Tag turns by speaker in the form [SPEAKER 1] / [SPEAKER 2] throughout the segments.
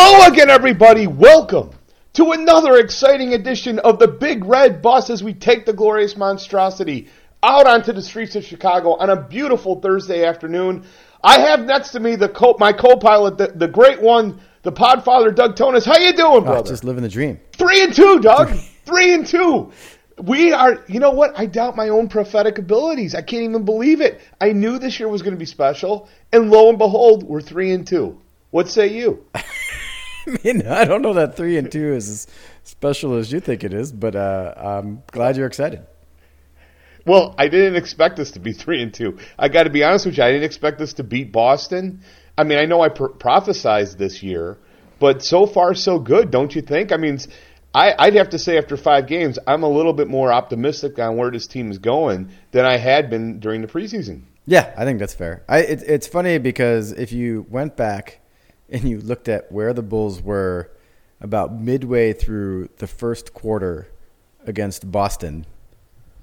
[SPEAKER 1] Hello again, everybody. Welcome to another exciting edition of the Big Red Bus as we take the glorious monstrosity out onto the streets of Chicago on a beautiful Thursday afternoon. I have next to me the co- my co-pilot, the, the great one, the Podfather Doug Thonus. How you doing,
[SPEAKER 2] Oh,
[SPEAKER 1] brother?
[SPEAKER 2] just living the dream.
[SPEAKER 1] Three and two, Doug. Three and two. We are, you know what? I doubt my own prophetic abilities. I can't even believe it. I knew this year was going to be special, and lo and behold, we're three and two. What say you?
[SPEAKER 2] I mean, I don't know that three and two is as special as you think it is, but uh, I'm glad you're excited.
[SPEAKER 1] Well, I didn't expect this to be three and two. I got to be honest with you. I didn't expect this to beat Boston. I mean, I know I pr- prophesized this year, but so far so good, don't you think? I mean, I, I'd have to say after five games, I'm a little bit more optimistic on where this team is going than I had been during the preseason.
[SPEAKER 2] Yeah, I think that's fair. I, it, it's funny because if you went back and you looked at where the Bulls were about midway through the first quarter against Boston,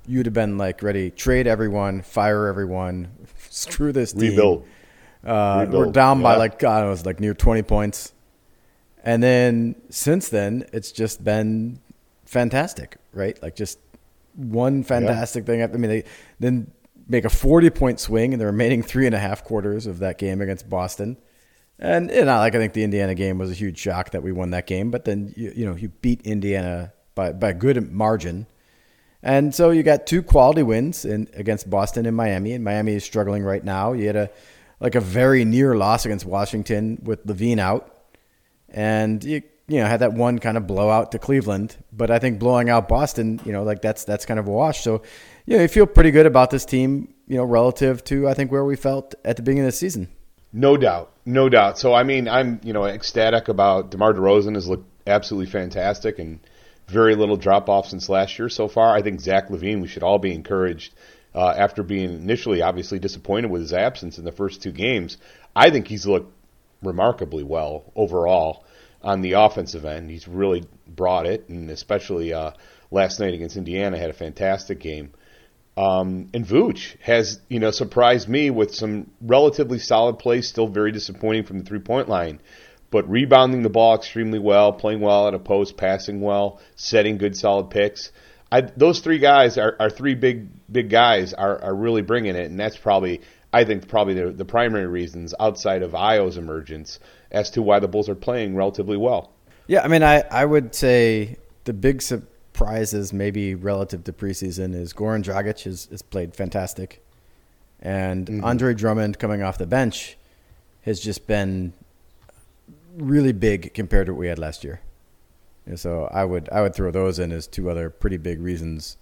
[SPEAKER 2] you'd have been like ready trade everyone, fire everyone, screw this team.
[SPEAKER 1] Rebuild.
[SPEAKER 2] Uh, we're down by
[SPEAKER 1] yeah.
[SPEAKER 2] like God, it was like near twenty points, and then since then it's just been fantastic, right? Like just one fantastic thing. I mean, they then make a forty point swing in the remaining three and a half quarters of that game against Boston, and you know, like I think the Indiana game was a huge shock that we won that game, but then you you know you beat Indiana by by a good margin. And so you got two quality wins in, against Boston and Miami, and Miami is struggling right now. You had a like a very near loss against Washington with LaVine out, and you you know had that one kind of blowout to Cleveland. But I think blowing out Boston, you know, like that's that's kind of a wash. So you know, you feel pretty good about this team, you know, relative to I think where we felt at the beginning of the season.
[SPEAKER 1] No doubt, no doubt. So I mean, I'm you know ecstatic about DeMar DeRozan has looked absolutely fantastic and very little drop off since last year so far. I think Zach LaVine, we should all be encouraged uh, after being initially obviously disappointed with his absence in the first two games. I think he's looked remarkably well overall on the offensive end. He's really brought it, and especially uh, last night against Indiana had a fantastic game. Um, and Vooch has, you know, surprised me with some relatively solid plays, still very disappointing from the three point line, but rebounding the ball extremely well, playing well at a post, passing well, setting good solid picks. I, those three guys are, are three big big guys are, are really bringing it, and that's probably I think probably the, the primary reasons outside of Ayo's emergence as to why the Bulls are playing relatively well.
[SPEAKER 2] Yeah, I mean, I, I would say the big surprises, maybe relative to preseason, is Goran Dragic has, has played fantastic. And mm-hmm. Andre Drummond coming off the bench has just been really big compared to what we had last year. And so I would I would throw those in as two other pretty big reasons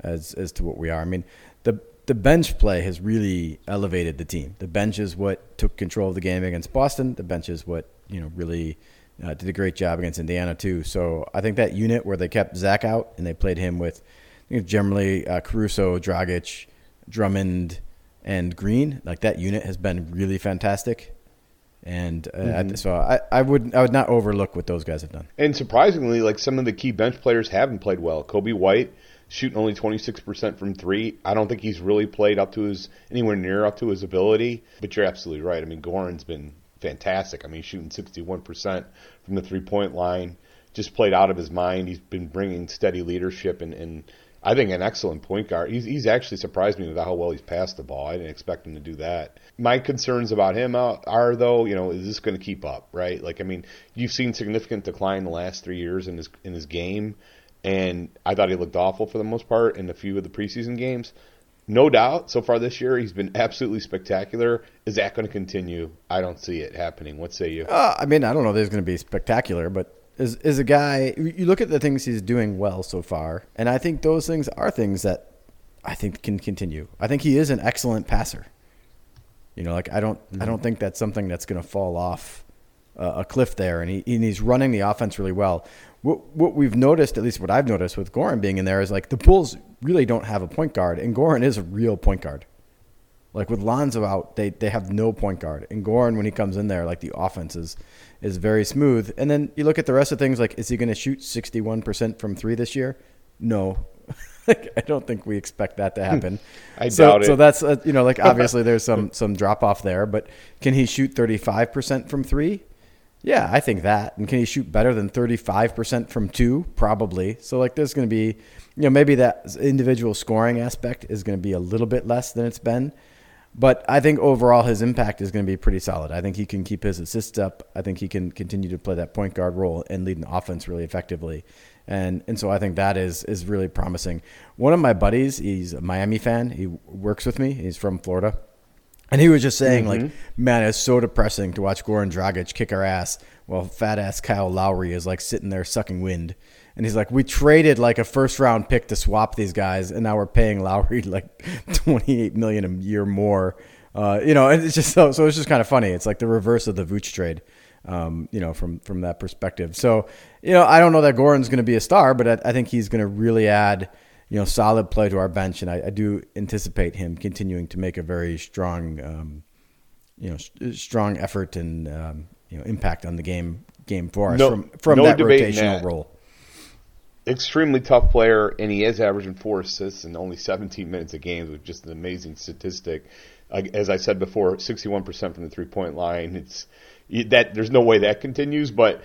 [SPEAKER 2] as as to what we are. I mean, the the bench play has really elevated the team. The bench is what took control of the game against Boston. The bench is what you know really uh, did a great job against Indiana too. So I think that unit where they kept Zach out and they played him with I think generally uh, Caruso, Dragic, Drummond, and Green. Like that unit has been really fantastic. And uh, I- so I, I would I would not overlook what those guys have done.
[SPEAKER 1] And surprisingly, like some of the key bench players haven't played well. Coby White shooting only 26% from three. I don't think he's really played up to his anywhere near up to his ability. But you're absolutely right. I mean, Goran's been fantastic. I mean, shooting 61% from the three point line. Just played out of his mind. He's been bringing steady leadership and, and I think an excellent point guard. He's, he's actually surprised me with how well he's passed the ball. I didn't expect him to do that. My concerns about him are, though, you know, is this going to keep up, right? Like, I mean, you've seen significant decline the last three years in his in his game, and I thought he looked awful for the most part in a few of the preseason games. No doubt, so far this year, he's been absolutely spectacular. Is that going to continue? I don't see it happening. What say you?
[SPEAKER 2] Uh, I mean, I don't know if it's going to be spectacular, but is is a guy. You look at the things he's doing well so far, and I think those things are things that I think can continue. I think he is an excellent passer. You know, like I don't, I don't think that's something that's going to fall off uh, a cliff there, and he and he's running the offense really well. What what we've noticed, at least what I've noticed with Goran being in there, is like the Bulls really don't have a point guard, and Goran is a real point guard. Like with Lonzo out, they, they have no point guard. And Goran, when he comes in there, like the offense is, is very smooth. And then you look at the rest of things, like is he going to shoot 61% from three this year? No. like, I don't think we expect that to happen.
[SPEAKER 1] I
[SPEAKER 2] so,
[SPEAKER 1] doubt it.
[SPEAKER 2] So that's, uh, you know, like obviously there's some, some drop off there, but can he shoot 35% from three? Yeah, I think that. And can he shoot better than 35% from two? Probably. So, like, there's going to be, you know, maybe that individual scoring aspect is going to be a little bit less than it's been. But I think overall his impact is going to be pretty solid. I think he can keep his assists up. I think he can continue to play that point guard role and lead an offense really effectively. And and so I think that is is really promising. One of my buddies, he's a Miami fan. He works with me. He's from Florida. And he was just saying, mm-hmm. like, man, it's so depressing to watch Goran Dragic kick our ass while fat ass Kyle Lowry is like sitting there sucking wind. And he's like, we traded like a first round pick to swap these guys, and now we're paying Lowry like twenty eight million a year more. Uh, you know, it's just so so it's just kind of funny. It's like the reverse of the Vooch trade. Um, you know, from from that perspective. So, you know, I don't know that Goran's going to be a star, but I, I think he's going to really add you know, solid play to our bench, and I, I do anticipate him continuing to make a very strong, um, you know, strong effort and um, you know impact on the game game for us no, from from no that rotational role.
[SPEAKER 1] Extremely tough player, and he is averaging four assists in only 17 minutes a game, which is just an amazing statistic. As I said before, 61% from the three point line. It's that there's no way that continues, but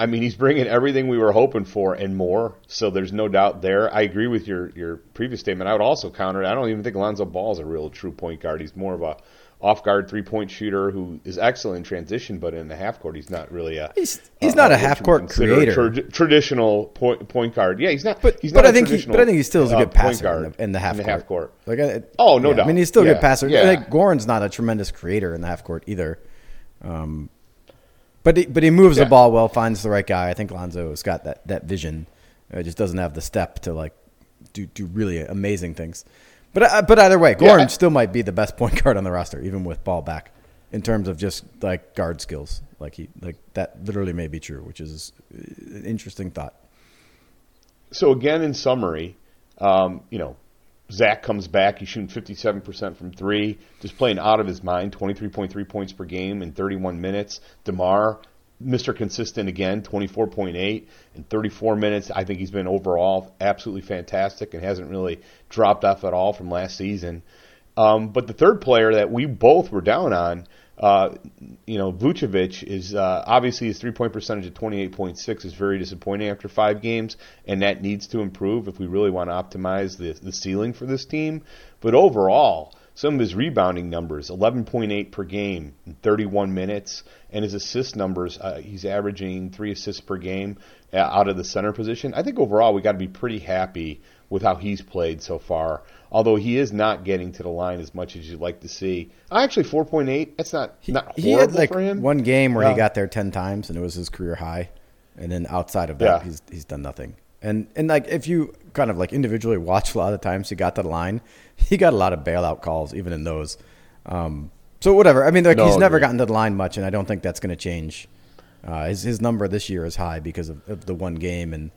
[SPEAKER 1] I mean, he's bringing everything we were hoping for and more. So there's no doubt there. I agree with your your previous statement. I would also counter. I don't even think Lonzo Ball is a real true point guard. He's more of a off guard three point shooter who is excellent in transition, but in the half court, he's not really a.
[SPEAKER 2] He's, he's uh, not a half court creator.
[SPEAKER 1] Tra- traditional point point guard. Yeah, he's not.
[SPEAKER 2] But
[SPEAKER 1] he's
[SPEAKER 2] but I think he, but I think he still is a good uh, passer in the, in the, half
[SPEAKER 1] in
[SPEAKER 2] the
[SPEAKER 1] half court.
[SPEAKER 2] Like,
[SPEAKER 1] oh no yeah, doubt.
[SPEAKER 2] I mean, he's still a good passer. Yeah. Like Goran's not a tremendous creator in the half court either. Um, but he, but he moves yeah. the ball well, finds the right guy. I think Lonzo has got that that vision. It just doesn't have the step to like do do really amazing things. But uh, but either way, Goran yeah. still might be the best point guard on the roster, even with ball back, in terms of just like guard skills. Like he like that literally may be true, which is an interesting thought.
[SPEAKER 1] So again, in summary, um, you know, Zach comes back. He's shooting 57% from three, just playing out of his mind, 23.3 points per game in 31 minutes. DeMar, Mr. Consistent again, 24.8 in 34 minutes. I think he's been overall absolutely fantastic and hasn't really dropped off at all from last season. Um, but the third player that we both were down on uh, you know, Vucevic is uh, obviously his three point percentage at 28.6 is very disappointing after five games, and that needs to improve if we really want to optimize the, the ceiling for this team. But overall, some of his rebounding numbers 11.8 per game in 31 minutes, and his assist numbers, uh, he's averaging three assists per game uh, out of the center position. I think overall we got to be pretty happy with how he's played so far although he is not getting to the line as much as you'd like to see. Actually, 4.8, that's not, he, not
[SPEAKER 2] he had like one game where yeah. he got there 10 times and it was his career high. And then outside of that, yeah. he's, he's done nothing. And, and like, if you kind of like individually watch a lot of times he got to the line, he got a lot of bailout calls, even in those. Um, so whatever. I mean, like no, he's never gotten to the line much, and I don't think that's going to change. Uh, his his number this year is high because of, of the one game and,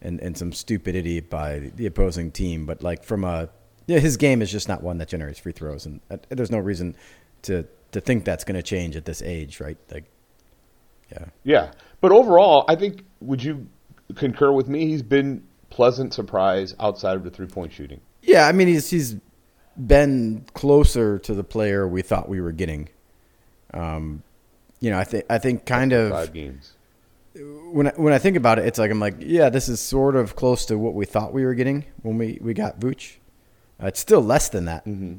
[SPEAKER 2] and and some stupidity by the opposing team. But like from a yeah, his game is just not one that generates free throws, and uh, there's no reason to to think that's going to change at this age, right? Like, yeah,
[SPEAKER 1] yeah. But overall, I think would you concur with me? He's been pleasant surprise outside of the three point shooting.
[SPEAKER 2] Yeah, I mean he's he's been closer to the player we thought we were getting. Um, you know, I think I think kind of
[SPEAKER 1] five games.
[SPEAKER 2] When I, when I think about it, it's like I'm like, yeah, this is sort of close to what we thought we were getting when we, we got Vooch. Uh, it's still less than that, mm-hmm.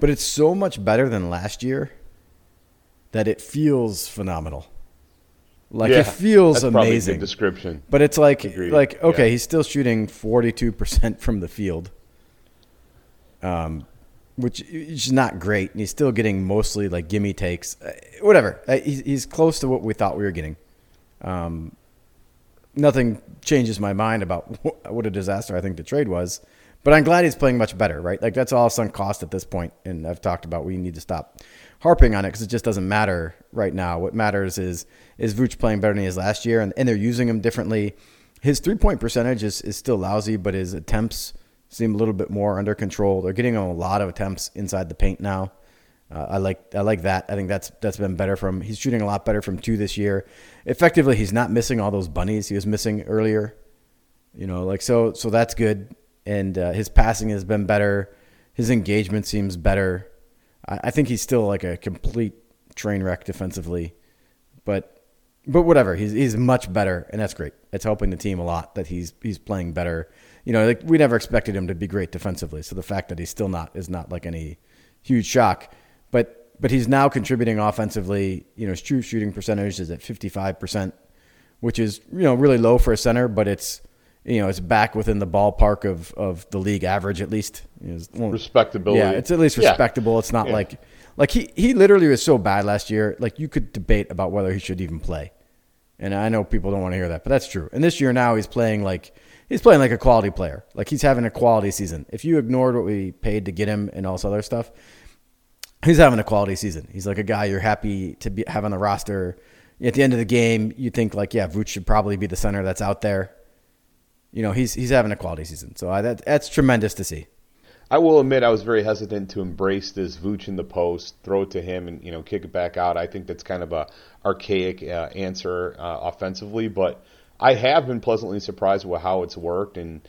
[SPEAKER 2] but it's so much better than last year that it feels phenomenal. Like yeah, it feels amazing.
[SPEAKER 1] description,
[SPEAKER 2] but it's like Agreed. like okay, yeah. he's still shooting forty two percent from the field, um, which is not great. And he's still getting mostly like gimme takes, uh, whatever. Uh, he's, he's close to what we thought we were getting. Um, nothing changes my mind about what a disaster I think the trade was. But I'm glad he's playing much better, right? Like that's all sunk cost at this point, and I've talked about we need to stop harping on it because it just doesn't matter right now. What matters is is Vooch playing better than he is last year, and, and they're using him differently. His three point percentage is, is still lousy, but his attempts seem a little bit more under control. They're getting a lot of attempts inside the paint now. Uh, I like I like that. I think that's that's been better from. He's shooting a lot better from two this year. Effectively, he's not missing all those bunnies he was missing earlier. You know, like so so that's good and uh, his passing has been better. His engagement seems better. I, I, think he's still like a complete train wreck defensively, but but whatever. He's he's much better, and that's great. It's helping the team a lot that he's he's playing better. You know, like we never expected him to be great defensively, so the fact that he's still not is not like any huge shock. But but he's now contributing offensively. You know, his true shooting percentage is at fifty five percent, which is you know really low for a center, but it's you know it's back within the ballpark of of the league average at least. You know,
[SPEAKER 1] Respectability.
[SPEAKER 2] Yeah, it's at least
[SPEAKER 1] Yeah.
[SPEAKER 2] respectable. It's not
[SPEAKER 1] Yeah.
[SPEAKER 2] like like he he literally was so bad last year. Like you could debate about whether he should even play. And I know people don't want to hear that, but that's true. And this year now he's playing like he's playing like a quality player. Like he's having a quality season. If you ignored what we paid to get him and all this other stuff, he's having a quality season. He's like a guy you're happy to be have on the roster. At the end of the game, you think like, yeah, Vooch should probably be the center that's out there. You know, he's he's having a quality season. So I, that that's tremendous to see.
[SPEAKER 1] I will admit I was very hesitant to embrace this Vooch in the post, throw it to him, and you know kick it back out. I think that's kind of a archaic uh, answer uh, offensively, but I have been pleasantly surprised with how it's worked and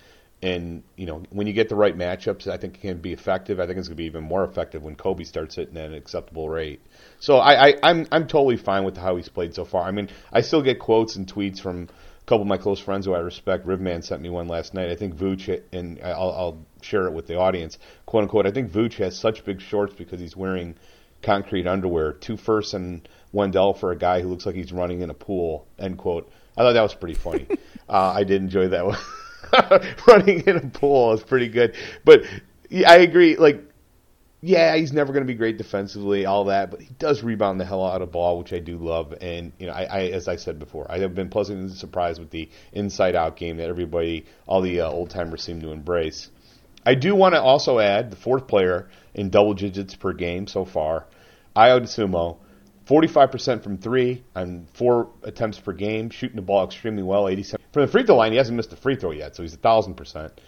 [SPEAKER 1] and you know when you get the right matchups, I think it can be effective. I think it's going to be even more effective when Coby starts hitting at an acceptable rate. So I, I I'm I'm totally fine with how he's played so far. I mean, I still get quotes and tweets from couple of my close friends who I respect. Rivman sent me one last night. I think Vooch, and I'll, I'll share it with the audience, quote unquote. I think Vooch has such big shorts because he's wearing concrete underwear. Two firsts and Wendell for a guy who looks like he's running in a pool. End quote. I thought that was pretty funny. uh, I did enjoy that one. running in a pool is pretty good, but yeah, I agree. Like yeah, he's never going to be great defensively, all that, but he does rebound the hell out of ball, which I do love. And you know, I, I as I said before, I have been pleasantly surprised with the inside-out game that everybody, all the uh, old timers, seem to embrace. I do want to also add the fourth player in double digits per game so far, Ayo Dosunmu, 45% from three on four attempts per game, shooting the ball extremely well, 87 from the free throw line. He hasn't missed a free throw yet, so he's a thousand percent.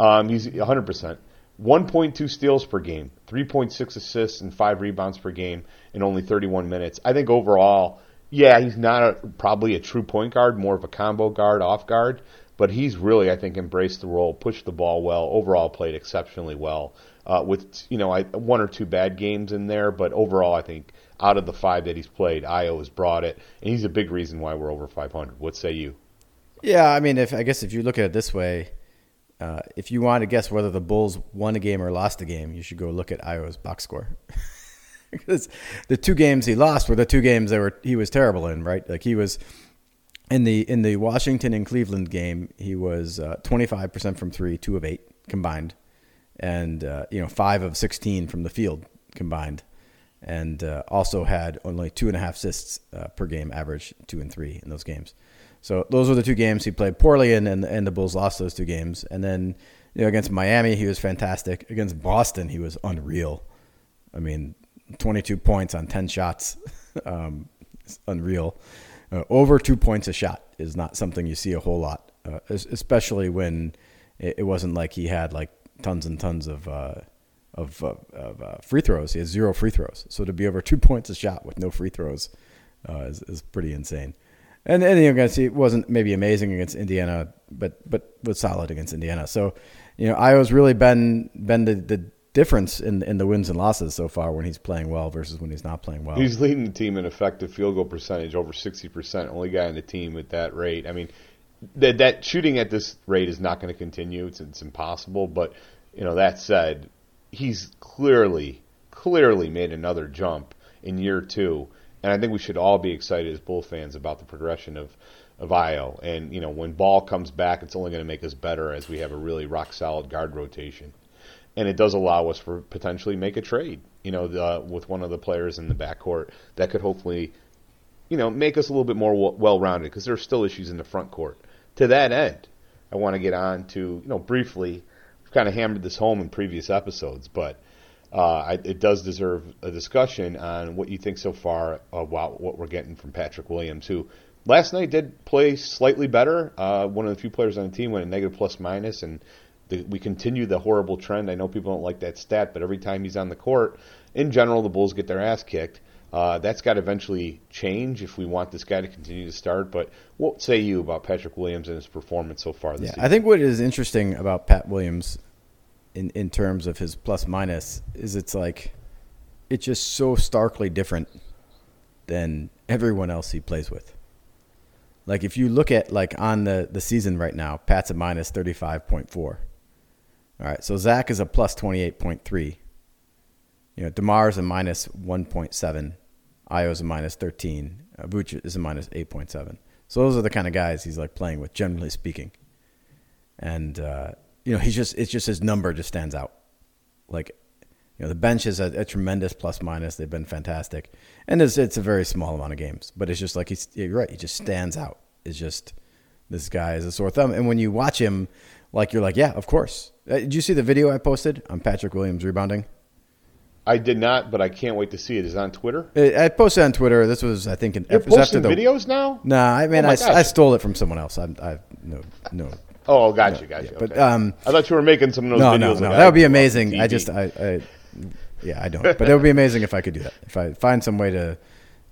[SPEAKER 1] Um, he's 100 percent. 1.2 steals per game, 3.6 assists, and 5 rebounds per game in only 31 minutes. I think overall, yeah, he's not a, probably a true point guard, more of a combo guard, off guard, but he's really, I think, embraced the role, pushed the ball well, overall played exceptionally well. Uh, with you know I, one or two bad games in there, but overall, I think out of the five that he's played, Ayo has brought it, and he's a big reason why we're over 500. What say you?
[SPEAKER 2] Yeah, I mean, if I guess if you look at it this way, uh, if you want to guess whether the Bulls won a game or lost a game, you should go look at Ayo's box score. because the two games he lost were the two games that were he was terrible in, right? Like he was in the in the Washington and Cleveland game, he was twenty five percent from three, two of eight combined, and uh, you know five of sixteen from the field combined, and uh, also had only two and a half assists uh, per game, average two and three in those games. So those were the two games he played poorly in, and, and the Bulls lost those two games. And then you know against Miami, he was fantastic. Against Boston, he was unreal. I mean, 22 points on 10 shots, um, unreal. Uh, over two points a shot is not something you see a whole lot, uh, especially when it, it, wasn't like he had like tons and tons of uh, of, of uh, free throws. He has zero free throws, so to be over two points a shot with no free throws uh, is, is pretty insane. And then you wasn't maybe amazing against Indiana, but but was solid against Indiana. So, you know, Ayo's really been been the, the difference in in the wins and losses so far when he's playing well versus when he's not playing well.
[SPEAKER 1] He's leading the team in effective field goal percentage over sixty percent. Only guy in the team at that rate. I mean, that that shooting at this rate is not going to continue. It's it's impossible. But you know that said, he's clearly clearly made another jump in year two. And I think we should all be excited as Bull fans about the progression of, of Ayo. And, you know, when ball comes back, it's only going to make us better as we have a really rock solid guard rotation. And it does allow us for potentially make a trade, you know, the, with one of the players in the backcourt that could hopefully, you know, make us a little bit more well rounded because there are still issues in the front court. To that end, I want to get on to, you know, briefly, kind of hammered this home in previous episodes, but I, it does deserve a discussion on what you think so far about what we're getting from Patrick Williams, who last night did play slightly better. Uh, one of the few players on the team went a negative plus minus, and the, we continue the horrible trend. I know people don't like that stat, but every time he's on the court, in general, the Bulls get their ass kicked. Uh, that's got to eventually change if we want this guy to continue to start. But what say you about Patrick Williams and his performance so far this
[SPEAKER 2] yeah,
[SPEAKER 1] season?
[SPEAKER 2] I think what is interesting about Pat Williams in in terms of his plus minus is it's like it's just so starkly different than everyone else he plays with. Like if you look at like on the the season right now, Pat's a minus thirty five point four. All right, so Zach is a plus twenty eight point three. You know, Demar is a minus one point seven. Is a minus thirteen. Uh, is a minus eight point seven. So those are the kind of guys he's like playing with, generally speaking. And uh, you know, he's just it's just his number just stands out. Like you know, the bench is a, a, tremendous plus minus. They've been fantastic, and it's it's a very small amount of games, but it's just like he's you're right. He just stands out. It's just this guy is a sore thumb, and when you watch him, like you're like, yeah, of course. Uh, did you see the video I posted on Patrick Williams rebounding?
[SPEAKER 1] I did not, but I can't wait to see it. Is it on Twitter?
[SPEAKER 2] I posted on Twitter. This was, I think, an
[SPEAKER 1] You're posting the, videos now.
[SPEAKER 2] Nah, I mean, oh I, I, stole it from someone else. I, I no, no.
[SPEAKER 1] Oh, got you, got you.
[SPEAKER 2] But um,
[SPEAKER 1] I thought you were making some of those
[SPEAKER 2] no,
[SPEAKER 1] videos.
[SPEAKER 2] No, no, that would be amazing. I just, I, I, yeah, I don't. But it would be amazing if I could do that. If I find some way to,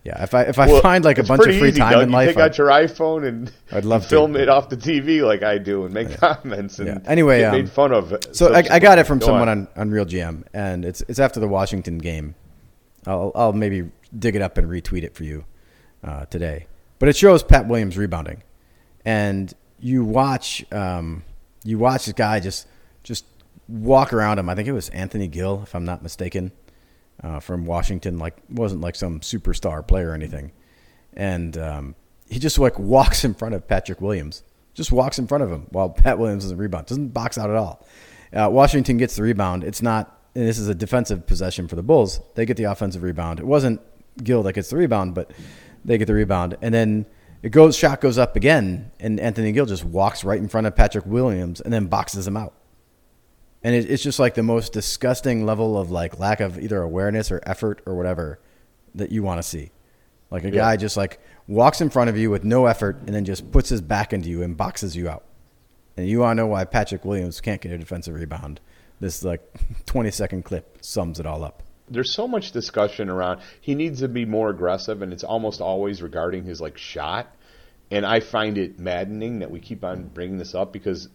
[SPEAKER 2] yeah, if I if I well, find like a bunch of free
[SPEAKER 1] easy,
[SPEAKER 2] time
[SPEAKER 1] Doug.
[SPEAKER 2] in
[SPEAKER 1] you
[SPEAKER 2] life,
[SPEAKER 1] take out your iPhone and
[SPEAKER 2] I'd love
[SPEAKER 1] to film it off the TV like I do and make yeah. comments and
[SPEAKER 2] yeah. anyway, um,
[SPEAKER 1] made fun of.
[SPEAKER 2] So I, I, got it from Go someone on. on Real GM, and it's it's after the Washington game. I'll I'll maybe dig it up and retweet it for you uh, today. But it shows Pat Williams rebounding, and you watch um, you watch this guy just just walk around him. I think it was Anthony Gill, if I'm not mistaken, uh, from Washington. Like wasn't like some superstar player or anything, and um, he just like walks in front of Patrick Williams. Just walks in front of him while Pat Williams doesn't rebound. Doesn't box out at all. Uh, Washington gets the rebound. It's not. And this is a defensive possession for the Bulls. They get the offensive rebound. It wasn't Gill that gets the rebound, but they get the rebound, and then it goes shot goes up again, and Anthony Gill just walks right in front of Patrick Williams and then boxes him out. And it, it's just like the most disgusting level of like lack of either awareness or effort or whatever that you want to see. Like a yeah. guy just like walks in front of you with no effort and then just puts his back into you and boxes you out. And you want to know why Patrick Williams can't get a defensive rebound. This like 20 second clip sums it all up
[SPEAKER 1] there's so much discussion around he needs to be more aggressive and it's almost always regarding his like shot and i find it maddening that we keep on bringing this up because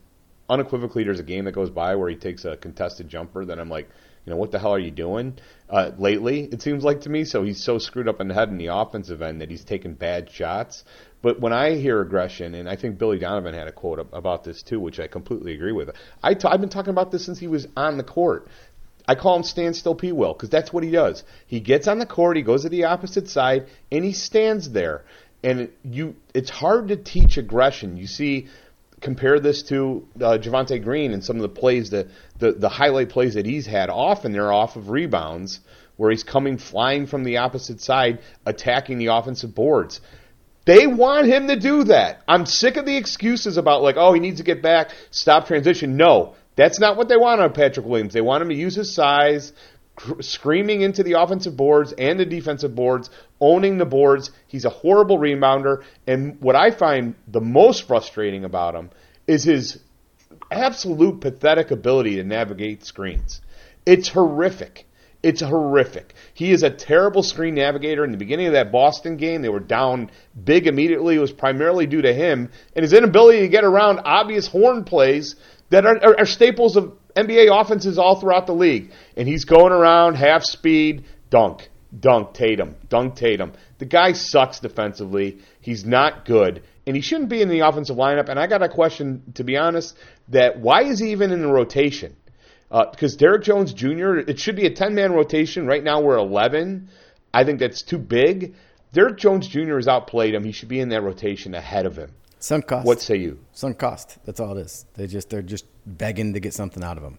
[SPEAKER 1] unequivocally there's a game that goes by where he takes a contested jumper that i'm like you know what the hell are you doing uh, lately it seems like to me so he's so screwed up in the head in the offensive end that he's taking bad shots but when I hear aggression, and I think Billy Donovan had a quote about this too, which I completely agree with. I t- I've been talking about this since he was on the court. I call him standstill P. Will because that's what he does. He gets on the court, he goes to the opposite side, and he stands there. And you, it's hard to teach aggression. You see, compare this to uh, Javonte Green and some of the plays that the the highlight plays that he's had. Often they're off of rebounds where he's coming flying from the opposite side, attacking the offensive boards. They want him to do that. I'm sick of the excuses about like, oh, he needs to get back, stop transition. No, that's not what they want on Patrick Williams. They want him to use his size, cr- screaming into the offensive boards and the defensive boards, owning the boards. He's a horrible rebounder. And what I find the most frustrating about him is his absolute pathetic ability to navigate screens. It's horrific. It's horrific. He is a terrible screen navigator. In the beginning of that Boston game, they were down big immediately. It was primarily due to him and his inability to get around obvious horn plays that are, are, are staples of NBA offenses all throughout the league. And he's going around half speed, dunk, dunk Tatum, dunk Tatum. The guy sucks defensively. He's not good. And he shouldn't be in the offensive lineup. And I got a question, to be honest, that why is he even in the rotation? Uh, because Derrick Jones Jr., it should be a 10 man rotation. Right now we're 11. I think that's too big. Derrick Jones Jr. has outplayed him. He should be in that rotation ahead of him.
[SPEAKER 2] Sunk cost.
[SPEAKER 1] What say you?
[SPEAKER 2] Sunk cost. That's all it is. They just they're just begging to get something out of them.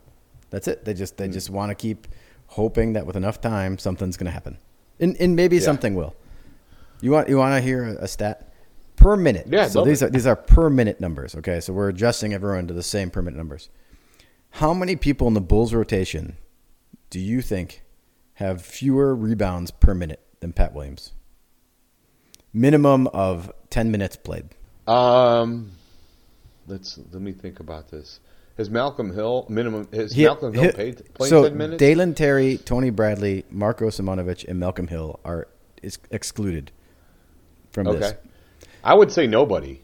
[SPEAKER 2] That's it. They just they mm. just want to keep hoping that with enough time something's going to happen, and and maybe yeah. something will. You want you want to hear a, a stat per minute?
[SPEAKER 1] Yeah.
[SPEAKER 2] So these
[SPEAKER 1] it.
[SPEAKER 2] are these are per minute numbers. Okay, so we're adjusting everyone to the same per minute numbers. How many people in the Bulls rotation do you think have fewer rebounds per minute than Pat Williams? Minimum of ten minutes played.
[SPEAKER 1] Um, let's let me think about this. Has Malcolm Hill minimum? Has he, Malcolm Hill he, paid played
[SPEAKER 2] so
[SPEAKER 1] ten minutes?
[SPEAKER 2] Dalen Terry, Tony Bradley, Marko Simonovic, and Malcolm Hill are is excluded from okay. this.
[SPEAKER 1] I would say nobody.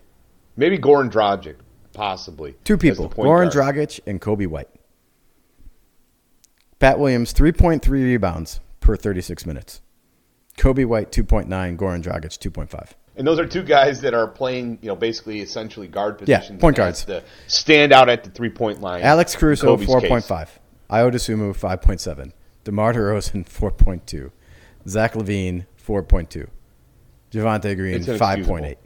[SPEAKER 1] Maybe Goran Dragic, possibly.
[SPEAKER 2] Two people: Goran guard. Dragic and Coby White. Pat Williams, three point three rebounds per thirty six minutes. Coby White 2.9, Goran Dragic 2.5.
[SPEAKER 1] And those are two guys that are playing, you know, basically essentially guard positions.
[SPEAKER 2] Yeah,
[SPEAKER 1] point
[SPEAKER 2] guards.
[SPEAKER 1] to stand out at the three point line.
[SPEAKER 2] Alex Caruso
[SPEAKER 1] Kobe's
[SPEAKER 2] 4.5. Ayo Dosunmu 5.7. DeMar DeRozan 4.2. Zach LaVine 4.2. Javonte Green 5.8.
[SPEAKER 1] inexcusable.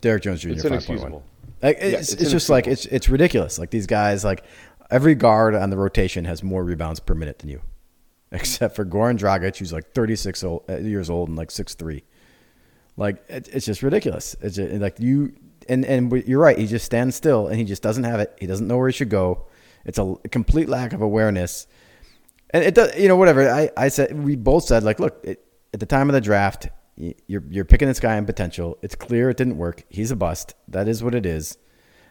[SPEAKER 2] Derrick Jones Jr.
[SPEAKER 1] It's
[SPEAKER 2] 5.1.
[SPEAKER 1] inexcusable.
[SPEAKER 2] Like,
[SPEAKER 1] Yeah,
[SPEAKER 2] it's,
[SPEAKER 1] it's
[SPEAKER 2] it's just like it's it's ridiculous. Like these guys, like every guard on the rotation has more rebounds per minute than you, except for Goran Dragic, who's like 36 old, uh, years old and like 6'3". Like it, it's just ridiculous. It's just, like you and and you're right. He just stands still and he just doesn't have it. He doesn't know where he should go. It's a, complete lack of awareness. And it does, you know, whatever. I, I said we both said like, look, it, at the time of the draft, you're you're picking this guy in potential. It's clear it didn't work. He's a bust. That is what it is.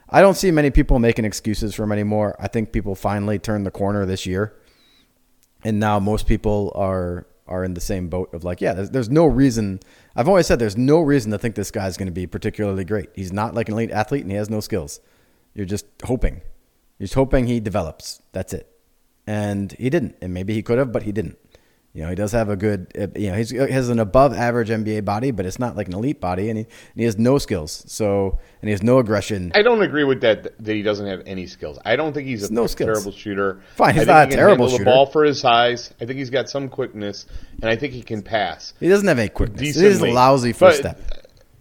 [SPEAKER 2] I don't see many people making excuses for him anymore. I think people finally turned the corner this year, and now most people are are in the same boat of like, yeah, there's, there's no reason. I've always said there's no reason to think this guy's going to be particularly great. He's not like an elite athlete, and he has no skills. You're just hoping. You're just hoping he develops. That's it. And he didn't. And maybe he could have, but he didn't. You know, he does have a good, uh, you know, he's, he has an above average NBA body, but it's not like an elite body, and he, and he has no skills. So, and he has no aggression.
[SPEAKER 1] I don't agree with that. That he doesn't have any skills. I don't think he's a
[SPEAKER 2] no
[SPEAKER 1] terrible shooter.
[SPEAKER 2] Fine, he's
[SPEAKER 1] I think
[SPEAKER 2] not
[SPEAKER 1] he
[SPEAKER 2] a terrible shooter.
[SPEAKER 1] The ball for his size. I think he's got some quickness, and I think he can pass.
[SPEAKER 2] He doesn't have any quickness. He's
[SPEAKER 1] decently.
[SPEAKER 2] lousy
[SPEAKER 1] But-
[SPEAKER 2] first step.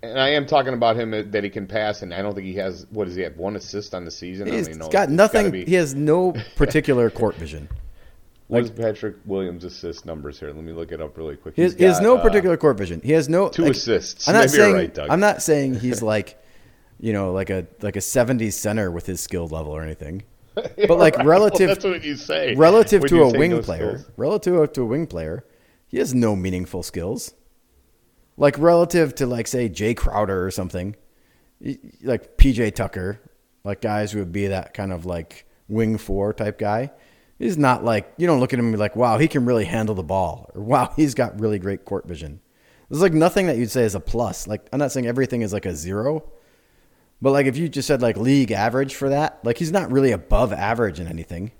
[SPEAKER 1] And I am talking about him that he can pass, and I don't think he has. What does he have? One assist on the season. I
[SPEAKER 2] He's
[SPEAKER 1] don't even know.
[SPEAKER 2] got nothing. He has no particular court vision.
[SPEAKER 1] What is Patrick Williams' assist numbers here? Let me look it up really quick.
[SPEAKER 2] He has,
[SPEAKER 1] He's
[SPEAKER 2] he has
[SPEAKER 1] got,
[SPEAKER 2] no
[SPEAKER 1] uh,
[SPEAKER 2] particular court vision. He has no
[SPEAKER 1] two
[SPEAKER 2] like,
[SPEAKER 1] assists.
[SPEAKER 2] I'm not
[SPEAKER 1] Maybe
[SPEAKER 2] saying.
[SPEAKER 1] right.
[SPEAKER 2] I'm not saying he's like, you know, like a like a 70s center with his skill level or anything. But like
[SPEAKER 1] Right.
[SPEAKER 2] relative,
[SPEAKER 1] Well, that's what you say.
[SPEAKER 2] relative
[SPEAKER 1] when
[SPEAKER 2] to a wing player,
[SPEAKER 1] skills.
[SPEAKER 2] relative to a wing player, he has no meaningful skills. Like relative to like say Jae Crowder or something, like PJ Tucker, like guys who would be that kind of like wing four type guy. He's not like you don't look at him and be like, wow, he can really handle the ball, or wow, he's got really great court vision. There's like nothing that you'd say is a plus. Like I'm not saying everything is like a zero, but like if you just said like league average for that, like he's not really above average in anything.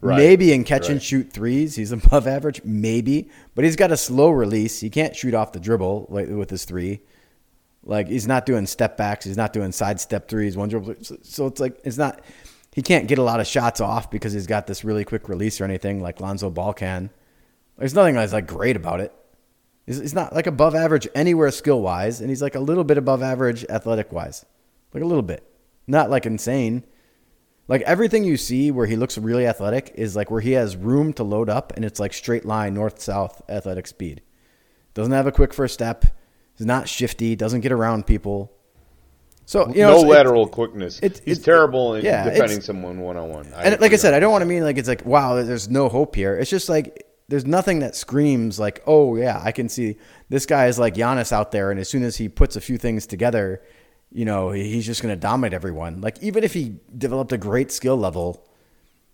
[SPEAKER 1] Right.
[SPEAKER 2] Maybe in catch and shoot threes, he's above average. Maybe, but he's got a slow release. He can't shoot off the dribble like with his three. Like he's not doing step backs. He's not doing side step threes. One dribble. So it's like it's not. He can't get a lot of shots off because he's got this really quick release or anything like Lonzo Ball can. There's nothing that's like great about it. He's, he's not like above average anywhere skill wise, and he's like a little bit above average athletic wise, like a little bit, not like insane. Like everything you see where he looks really athletic is like where he has room to load up, and it's like straight line north south athletic speed. Doesn't have a quick first step. He's not shifty. Doesn't get around people. So you know,
[SPEAKER 1] no
[SPEAKER 2] it's-
[SPEAKER 1] lateral quickness.
[SPEAKER 2] it's-
[SPEAKER 1] He's terrible in
[SPEAKER 2] yeah,
[SPEAKER 1] defending someone one on one.
[SPEAKER 2] and like I said, I don't want to mean like it's like wow, there's no hope here. It's just like there's nothing that screams like, oh yeah, I can see this guy is like Giannis out there, and as soon as he puts a few things together, you know, he's just going to dominate everyone. Like even if he developed a great skill level,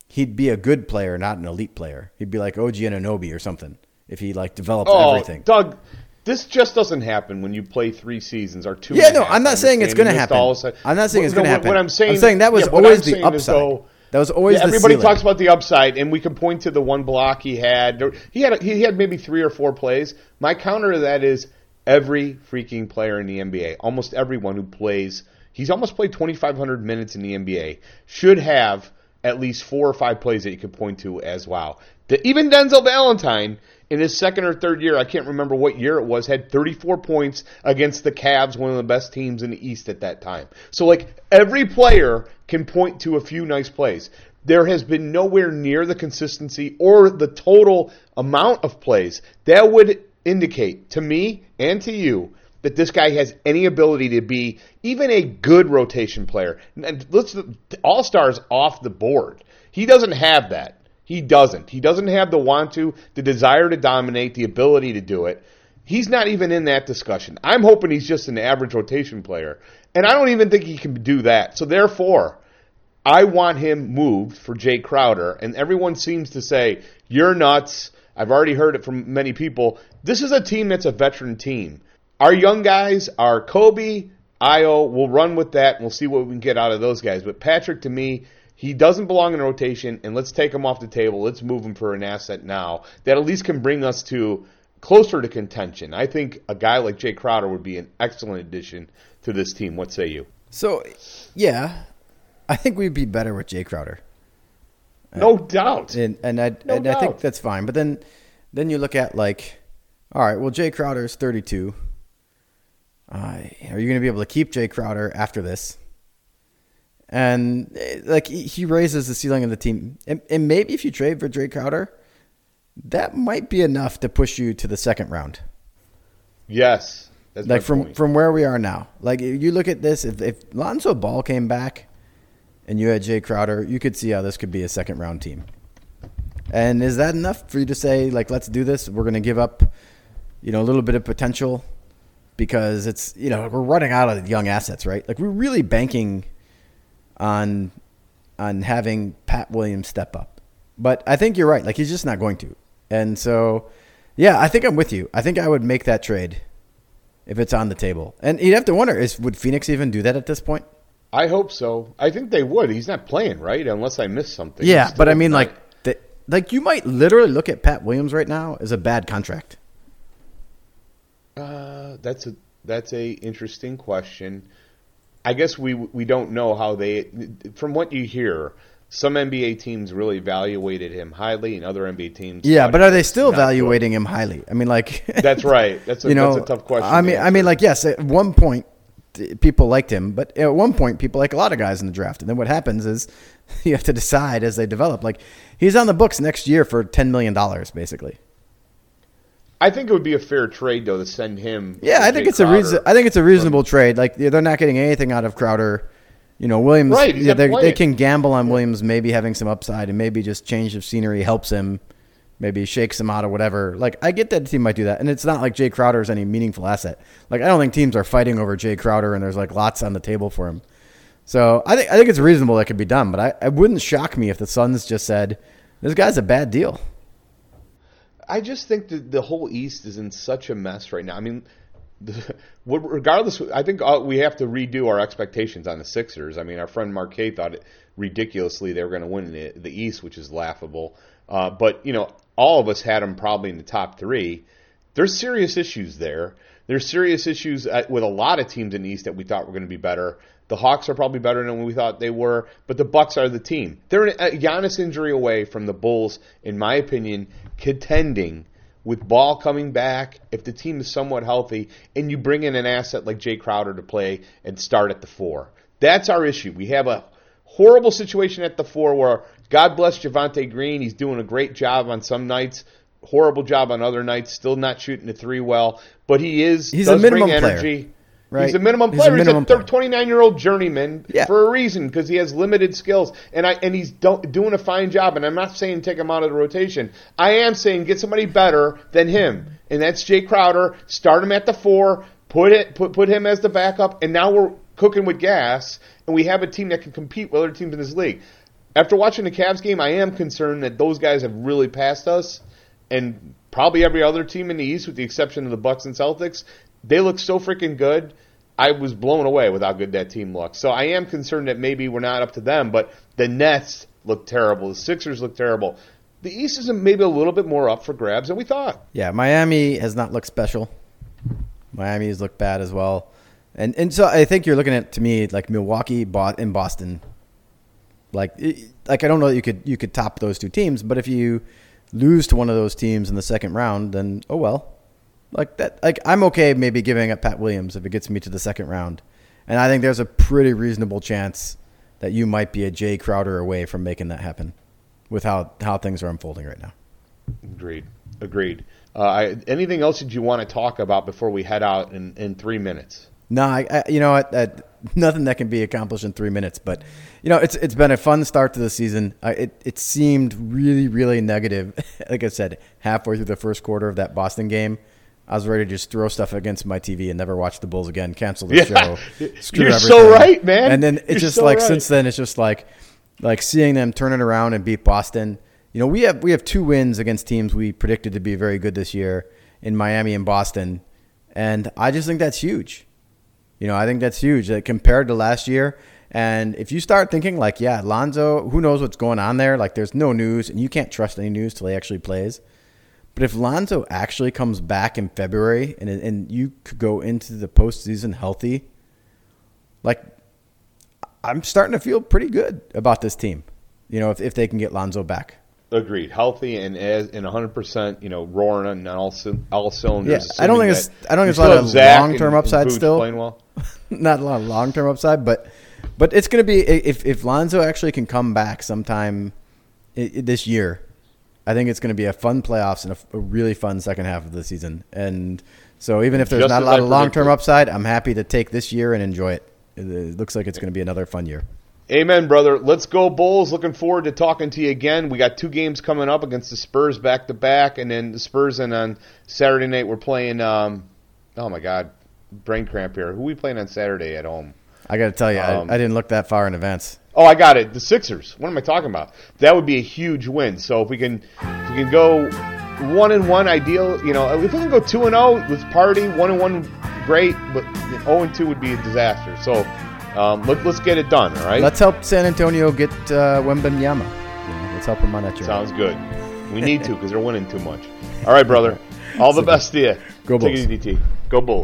[SPEAKER 2] he'd be a good player, not an elite player. He'd be like OG and Anunoby or something if he like developed
[SPEAKER 1] Oh,
[SPEAKER 2] everything.
[SPEAKER 1] Doug, this just doesn't happen when you play three seasons or two.
[SPEAKER 2] Yeah, no. I'm not saying it's going to happen.
[SPEAKER 1] all of a sudden-
[SPEAKER 2] I'm not saying it's going to happen.
[SPEAKER 1] What I'm saying, saying
[SPEAKER 2] that was
[SPEAKER 1] yeah,
[SPEAKER 2] always the upside.
[SPEAKER 1] though,
[SPEAKER 2] that was always
[SPEAKER 1] yeah, everybody
[SPEAKER 2] ceiling.
[SPEAKER 1] talks about the upside, and we can point to the one block he had. He had he had maybe three or four plays. My counter to that is every freaking player in the NBA, almost everyone who plays, he's almost played 2,500 minutes in the NBA, should have at least four or five plays that you could point to as wow. The, even Denzel Valentine in his second or third year, I can't remember what year it was, had 34 points against the Cavs, one of the best teams in the East at that time. So like every player can point to a few nice plays. There has been nowhere near the consistency or the total amount of plays that would indicate to me and to you that this guy has any ability to be even a good rotation player. And let's all stars off the board. He doesn't have that. He doesn't. He doesn't have the want to, the desire to dominate, the ability to do it. He's not even in that discussion. I'm hoping he's just an average rotation player. And I don't even think he can do that. So therefore, I want him moved for Jae Crowder. And everyone seems to say, you're nuts. I've already heard it from many people. This is a team that's a veteran team. Our young guys are Coby, Ayo. We'll run with that and we'll see what we can get out of those guys. But Patrick, to me, he doesn't belong in rotation, and let's take him off the table. Let's move him for an asset now that at least can bring us to closer to contention. I think a guy like Jae Crowder would be an excellent addition to this team. What say you?
[SPEAKER 2] So, yeah, I think we'd be better with Jae Crowder.
[SPEAKER 1] No doubt.
[SPEAKER 2] And and I
[SPEAKER 1] No
[SPEAKER 2] and I think that's fine. But then then you look at like, all right, well Jae Crowder is 32. Uh, are you going to be able to keep Jae Crowder after this? And eh, like he raises the ceiling of the team, and, and maybe if you trade for Jae Crowder, that might be enough to push you to the second round.
[SPEAKER 1] Yes. That's
[SPEAKER 2] like from
[SPEAKER 1] point.
[SPEAKER 2] from where we are now. Like you look at this, if if Lonzo Ball came back, and you had Jae Crowder, you could see how this could be a second round team. And is that enough for you to say like, let's do this? We're going to give up, you know, a little bit of potential because it's you know we're running out of young assets, right? Like we're really banking on on having Pat Williams step up. But I think you're right. Like he's just not going to. And so, yeah, I think I'm with you. I think I would make that trade if it's on the table. And you'd have to wonder: is would Phoenix even do that at this point?
[SPEAKER 1] I hope so. I think they would. He's not playing, right? Unless I missed something.
[SPEAKER 2] Yeah, but I mean,
[SPEAKER 1] not-
[SPEAKER 2] like, the, like you might literally look at Pat Williams right now as a bad contract.
[SPEAKER 1] Uh, that's a that's a interesting question. I guess we we don't know how they. From what you hear, some NBA teams really evaluated him highly, and other NBA teams.
[SPEAKER 2] Yeah, but are they still
[SPEAKER 1] not good.
[SPEAKER 2] him highly? I mean, like,
[SPEAKER 1] That's right. That's a,
[SPEAKER 2] you know,
[SPEAKER 1] that's a tough question.
[SPEAKER 2] I mean, I mean, like, yes, at one point people liked him, but at one point people like a lot of guys in the draft, and then what happens is you have to decide as they develop. Like, he's on the books next year for ten million dollars, basically.
[SPEAKER 1] I think it would be a fair trade though to send him.
[SPEAKER 2] Yeah, I think
[SPEAKER 1] Jay
[SPEAKER 2] it's a reason. I think it's a reasonable trade. Like they're not getting anything out of Crowder. You know, Williams.
[SPEAKER 1] Right,
[SPEAKER 2] yeah, they they can gamble on Williams maybe having some upside, and maybe just change of scenery helps him. Maybe shakes him out or whatever. Like I get that the team might do that, and it's not like Jae Crowder is any meaningful asset. Like I don't think teams are fighting over Jae Crowder, and there's like lots on the table for him. So I think I think it's reasonable that could be done, but I, it wouldn't shock me if the Suns just said this guy's a bad deal.
[SPEAKER 1] I just think that the whole East is in such a mess right now. I mean, the, regardless, I think we have to redo our expectations on the Sixers. I mean, our friend Marquet thought it ridiculously they were going to win the, the East, which is laughable. Uh, but you know, all of us had them probably in the top three. There's serious issues there. There's serious issues with a lot of teams in the East that we thought were going to be better. The Hawks are probably better than we thought they were, but the Bucks are the team. They're a Giannis injury away from the Bulls, in my opinion, contending with Ball coming back. If the team is somewhat healthy, and you bring in an asset like Jae Crowder to play and start at the four, that's our issue. We have a horrible situation at the four where God bless Javonte Green. He's doing a great job on some nights, horrible job on other nights. Still not shooting the three well, but he is.
[SPEAKER 2] He's a minimum player,
[SPEAKER 1] energy.
[SPEAKER 2] Right?
[SPEAKER 1] He's a minimum
[SPEAKER 2] a
[SPEAKER 1] player. He's a,
[SPEAKER 2] minimum
[SPEAKER 1] 29 year old journeyman
[SPEAKER 2] Yeah.
[SPEAKER 1] for a reason because he has limited skills, and I and he's do, doing a fine job. And I'm not saying take him out of the rotation. I am saying get somebody better than him, and that's Jae Crowder. Start him at the four. Put it put put him as the backup, and now we're cooking with gas, and we have a team that can compete with other teams in this league. After watching the Cavs game, I am concerned that those guys have really passed us, and probably every other team in the East, with the exception of the Bucks and Celtics. They look so freaking good. I was blown away with how good that team looks. So I am concerned that maybe we're not up to them, but the Nets look terrible. The Sixers look terrible. The East is maybe a little bit more up for grabs than we thought.
[SPEAKER 2] Yeah, Miami has not looked special. Miami has looked bad as well, and and so I think you're looking at to me like Milwaukee, and Boston. Like, like I don't know that you could you could top those two teams, but if you lose to one of those teams in the second round, then oh well. Like that, like I'm okay maybe giving up Pat Williams if it gets me to the second round, and I think there's a pretty reasonable chance that you might be a Jae Crowder away from making that happen, with how how things are unfolding right now.
[SPEAKER 1] Agreed. Agreed. Uh, I, anything else that you want to talk about before we head out in, in three minutes?
[SPEAKER 2] No, I, I you know what? Uh, nothing that can be accomplished in three minutes. But you know, it's it's been a fun start to the season. I, it it seemed really really negative. like I said, halfway through the first quarter of that Boston game, I was ready to just throw stuff against my TV and never watch the Bulls again. Cancel the
[SPEAKER 1] Yeah.
[SPEAKER 2] show. Screw
[SPEAKER 1] You're
[SPEAKER 2] everything.
[SPEAKER 1] so right, man.
[SPEAKER 2] And then it's
[SPEAKER 1] You're
[SPEAKER 2] just
[SPEAKER 1] so
[SPEAKER 2] like
[SPEAKER 1] right.
[SPEAKER 2] since then, it's just like like seeing them turn it around and beat Boston. You know, we have we have two wins against teams we predicted to be very good this year in Miami and Boston, and I just think that's huge. You know, I think that's huge like, compared to last year. And if you start thinking like, yeah, Lonzo, who knows what's going on there? Like, there's no news, and you can't trust any news till he actually plays. But if Lonzo actually comes back in February and and you could go into the postseason healthy, like I'm starting to feel pretty good about this team. You know, if if they can get Lonzo back.
[SPEAKER 1] Agreed. Healthy and as and 100, percent you know, roaring on all all cylinders.
[SPEAKER 2] Yeah, I don't think it's I don't think it's a lot of long term upside still.
[SPEAKER 1] Well.
[SPEAKER 2] Not a lot of long term upside, but but it's going to be if if Lonzo actually can come back sometime this year. I think it's going to be a fun playoffs and a really fun second half of the season. And so even if there's
[SPEAKER 1] Just
[SPEAKER 2] not a lot
[SPEAKER 1] I
[SPEAKER 2] of long term upside, I'm happy to take this year and enjoy it. It, it looks like it's going to be another fun year.
[SPEAKER 1] Amen, brother. Let's go Bulls. Looking forward to talking to you again. We got two games coming up against the Spurs back to back, and then the Spurs. And on Saturday night we're playing. Um, oh my God, brain cramp here. Who we playing on Saturday at home?
[SPEAKER 2] I got to tell you,
[SPEAKER 1] Um,
[SPEAKER 2] I, I didn't look that far in advance.
[SPEAKER 1] Oh, I got it. The Sixers. What am I talking about? That would be a huge win. So if we can, if we can go one and one, ideal. You know, if we can go two and zero with party, one and one, great. But zero and two would be a disaster. So um, let, let's get it done. All right.
[SPEAKER 2] Let's help San Antonio get uh, Wembanyama. You know, let's help them on that journey.
[SPEAKER 1] Sounds good. We need to because they're winning too much. All right, brother. All the best to you.
[SPEAKER 2] Go
[SPEAKER 1] Take
[SPEAKER 2] Bulls.
[SPEAKER 1] it easy, DT. Go Bulls.